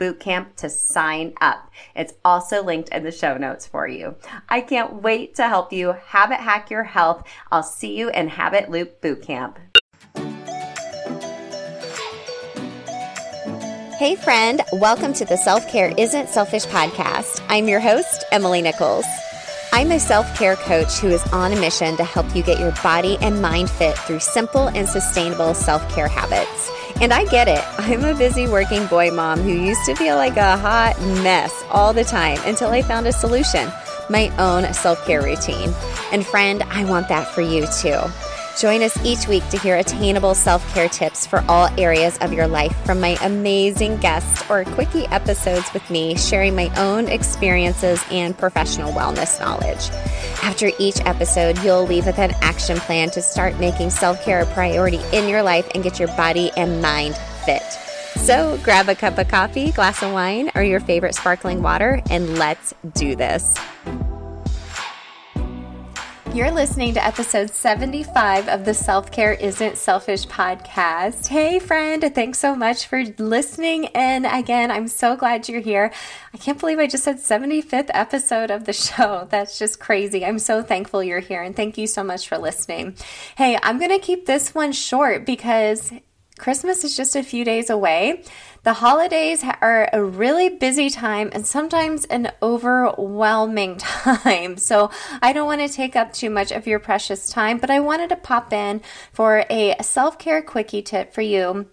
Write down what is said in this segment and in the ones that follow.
bootcamp to sign up. It's also linked in the show notes for you. I can't wait to help you habit hack your health. I'll see you in Habit Loop Bootcamp. Hey, friend, welcome to the Self Care Isn't Selfish podcast. I'm your host, Emily Nichols. I'm a self care coach who is on a mission to help you get your body and mind fit through simple and sustainable self care habits. And I get it. I'm a busy working boy mom who used to feel like a hot mess all the time until I found a solution my own self care routine. And friend, I want that for you too. Join us each week to hear attainable self care tips for all areas of your life from my amazing guests or quickie episodes with me, sharing my own experiences and professional wellness knowledge. After each episode, you'll leave with an action plan to start making self care a priority in your life and get your body and mind fit. So grab a cup of coffee, glass of wine, or your favorite sparkling water, and let's do this. You're listening to episode 75 of the Self Care Isn't Selfish podcast. Hey, friend, thanks so much for listening. And again, I'm so glad you're here. I can't believe I just said 75th episode of the show. That's just crazy. I'm so thankful you're here and thank you so much for listening. Hey, I'm going to keep this one short because Christmas is just a few days away. The holidays are a really busy time and sometimes an overwhelming time. So I don't want to take up too much of your precious time, but I wanted to pop in for a self care quickie tip for you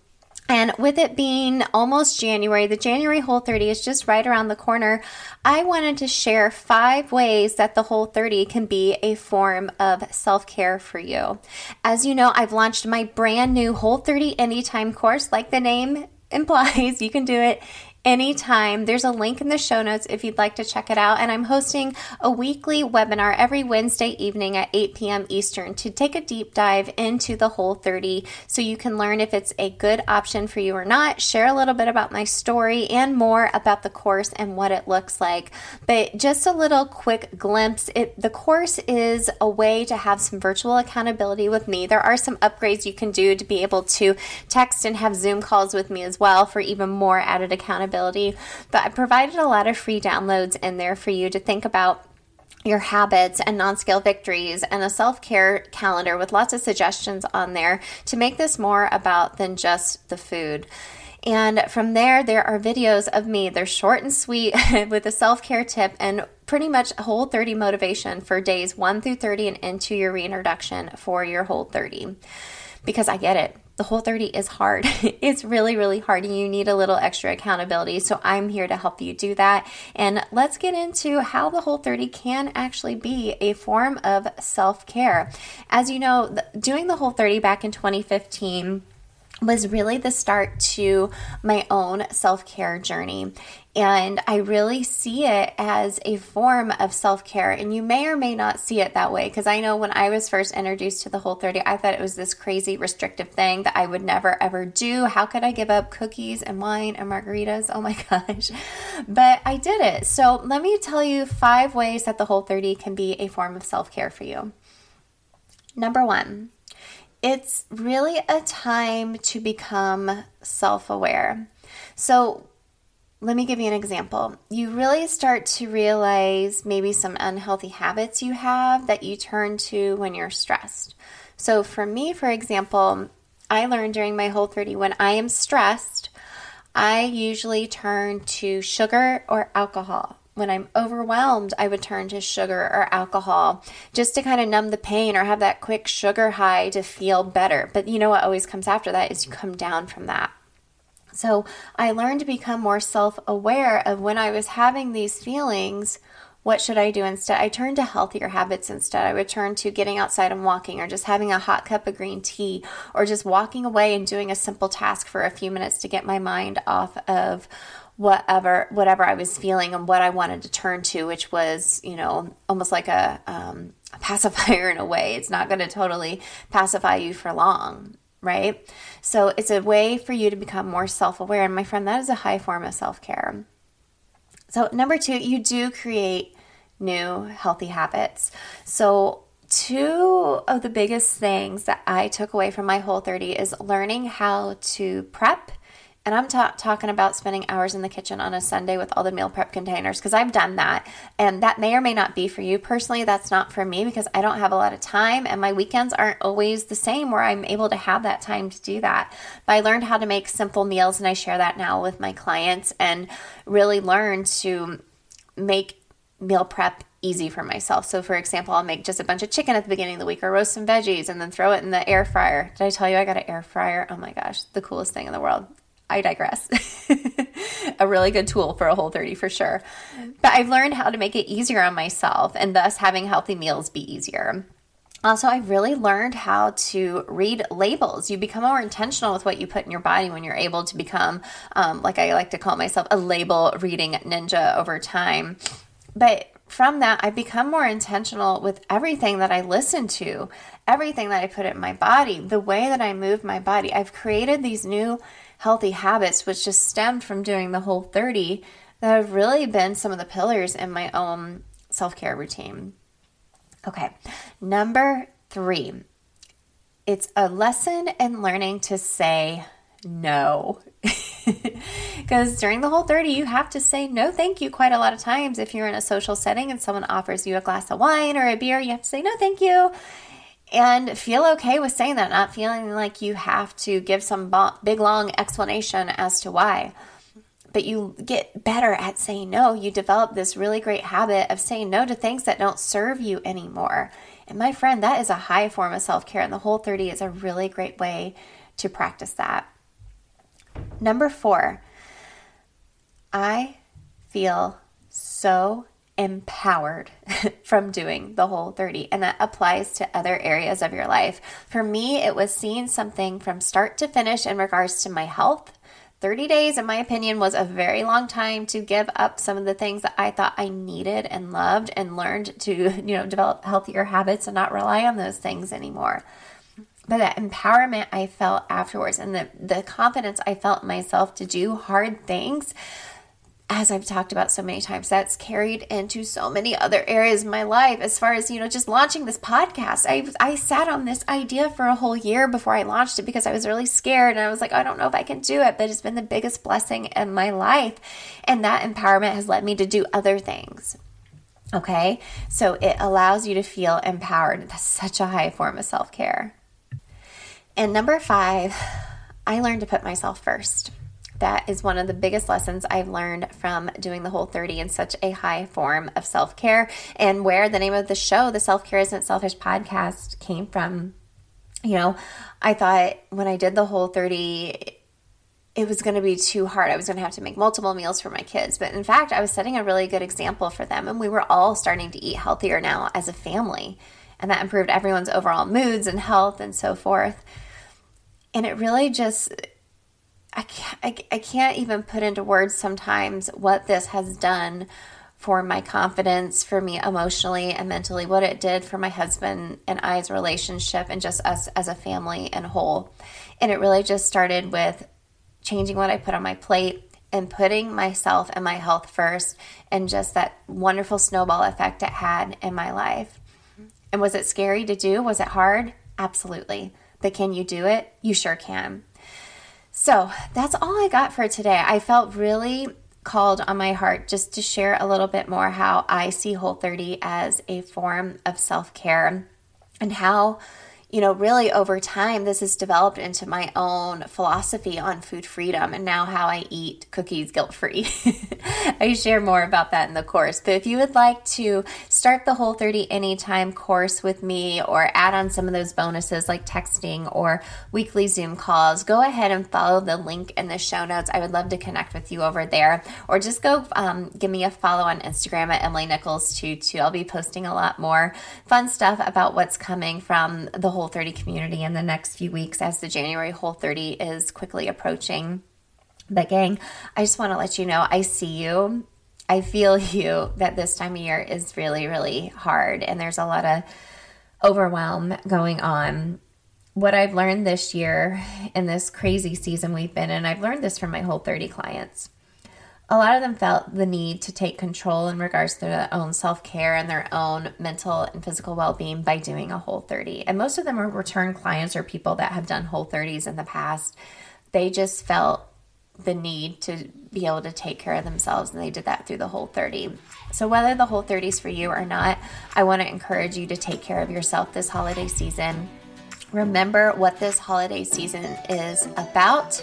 and with it being almost January, the January Whole 30 is just right around the corner. I wanted to share five ways that the Whole 30 can be a form of self care for you. As you know, I've launched my brand new Whole 30 Anytime course, like the name implies. You can do it anytime. There's a link in the show notes if you'd like to check it out. And I'm hosting a weekly webinar every Wednesday evening at 8 p.m. Eastern to take a deep dive into the Whole 30 so you can learn if it's a good option for you or not, share a little bit about my story and more about the course and what it looks like. But just a little quick glimpse it, the course is a way to have some virtual accountability with me. There are some upgrades you can do to be able to text and have Zoom calls with me as well for even more added accountability accountability. But I provided a lot of free downloads in there for you to think about your habits and non scale victories and a self care calendar with lots of suggestions on there to make this more about than just the food. And from there, there are videos of me. They're short and sweet with a self care tip and pretty much a whole 30 motivation for days 1 through 30 and into your reintroduction for your whole 30. Because I get it the whole 30 is hard. it's really, really hard, and you need a little extra accountability. So, I'm here to help you do that. And let's get into how the whole 30 can actually be a form of self care. As you know, doing the whole 30 back in 2015 was really the start to my own self care journey. And I really see it as a form of self care. And you may or may not see it that way because I know when I was first introduced to the Whole 30, I thought it was this crazy restrictive thing that I would never ever do. How could I give up cookies and wine and margaritas? Oh my gosh. But I did it. So let me tell you five ways that the Whole 30 can be a form of self care for you. Number one, it's really a time to become self aware. So, let me give you an example. You really start to realize maybe some unhealthy habits you have that you turn to when you're stressed. So, for me, for example, I learned during my whole 30 when I am stressed, I usually turn to sugar or alcohol when I'm overwhelmed, I would turn to sugar or alcohol just to kind of numb the pain or have that quick sugar high to feel better. But you know what always comes after that is you come down from that. So I learned to become more self aware of when I was having these feelings. What should I do instead? I turned to healthier habits instead. I would turn to getting outside and walking, or just having a hot cup of green tea, or just walking away and doing a simple task for a few minutes to get my mind off of whatever whatever I was feeling and what I wanted to turn to, which was you know almost like a, um, a pacifier in a way. It's not going to totally pacify you for long, right? So it's a way for you to become more self aware. And my friend, that is a high form of self care. So number two, you do create new healthy habits. So two of the biggest things that I took away from my whole 30 is learning how to prep and I'm ta- talking about spending hours in the kitchen on a Sunday with all the meal prep containers because I've done that. And that may or may not be for you. Personally, that's not for me because I don't have a lot of time and my weekends aren't always the same where I'm able to have that time to do that. But I learned how to make simple meals and I share that now with my clients and really learn to make meal prep easy for myself. So, for example, I'll make just a bunch of chicken at the beginning of the week or roast some veggies and then throw it in the air fryer. Did I tell you I got an air fryer? Oh my gosh, the coolest thing in the world. I digress. a really good tool for a whole 30 for sure. But I've learned how to make it easier on myself and thus having healthy meals be easier. Also, I've really learned how to read labels. You become more intentional with what you put in your body when you're able to become, um, like I like to call myself, a label reading ninja over time. But from that, I've become more intentional with everything that I listen to, everything that I put in my body, the way that I move my body. I've created these new healthy habits, which just stemmed from doing the whole 30, that have really been some of the pillars in my own self care routine. Okay, number three, it's a lesson in learning to say no. Because during the whole 30, you have to say no, thank you quite a lot of times. If you're in a social setting and someone offers you a glass of wine or a beer, you have to say no, thank you and feel okay with saying that, not feeling like you have to give some big long explanation as to why. But you get better at saying no. You develop this really great habit of saying no to things that don't serve you anymore. And my friend, that is a high form of self care, and the whole 30 is a really great way to practice that. Number four, I feel so empowered from doing the whole 30 and that applies to other areas of your life. For me, it was seeing something from start to finish in regards to my health. 30 days, in my opinion, was a very long time to give up some of the things that I thought I needed and loved and learned to, you know, develop healthier habits and not rely on those things anymore. But that empowerment I felt afterwards and the, the confidence I felt myself to do hard things as I've talked about so many times, that's carried into so many other areas of my life. As far as, you know, just launching this podcast, I, I sat on this idea for a whole year before I launched it because I was really scared and I was like, I don't know if I can do it, but it's been the biggest blessing in my life. And that empowerment has led me to do other things. Okay. So it allows you to feel empowered. That's such a high form of self care. And number five, I learned to put myself first. That is one of the biggest lessons I've learned from doing the whole 30 in such a high form of self care, and where the name of the show, the Self Care Isn't Selfish podcast, came from. You know, I thought when I did the whole 30, it was going to be too hard. I was going to have to make multiple meals for my kids. But in fact, I was setting a really good example for them, and we were all starting to eat healthier now as a family. And that improved everyone's overall moods and health and so forth And it really just, I can't, I, I can't even put into words sometimes what this has done for my confidence, for me emotionally and mentally, what it did for my husband and I's relationship, and just us as a family and whole. And it really just started with changing what I put on my plate and putting myself and my health first, and just that wonderful snowball effect it had in my life. And was it scary to do? Was it hard? Absolutely. But can you do it? You sure can. So that's all I got for today. I felt really called on my heart just to share a little bit more how I see Whole 30 as a form of self care and how you know, really over time, this has developed into my own philosophy on food freedom and now how I eat cookies guilt free. I share more about that in the course. But if you would like to start the Whole 30 Anytime course with me or add on some of those bonuses like texting or weekly Zoom calls, go ahead and follow the link in the show notes. I would love to connect with you over there. Or just go um, give me a follow on Instagram at Emily Nichols two, two. I'll be posting a lot more fun stuff about what's coming from the Whole 30 community in the next few weeks as the January Whole 30 is quickly approaching. But, gang, I just want to let you know I see you. I feel you that this time of year is really, really hard and there's a lot of overwhelm going on. What I've learned this year in this crazy season we've been in, I've learned this from my Whole 30 clients a lot of them felt the need to take control in regards to their own self care and their own mental and physical well being by doing a whole 30. And most of them are return clients or people that have done whole 30s in the past. They just felt the need to be able to take care of themselves, and they did that through the whole 30. So, whether the whole 30 is for you or not, I want to encourage you to take care of yourself this holiday season. Remember what this holiday season is about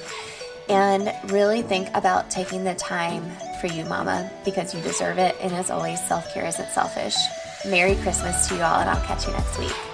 and really think about taking the time for you, Mama, because you deserve it. And as always, self care isn't selfish. Merry Christmas to you all, and I'll catch you next week.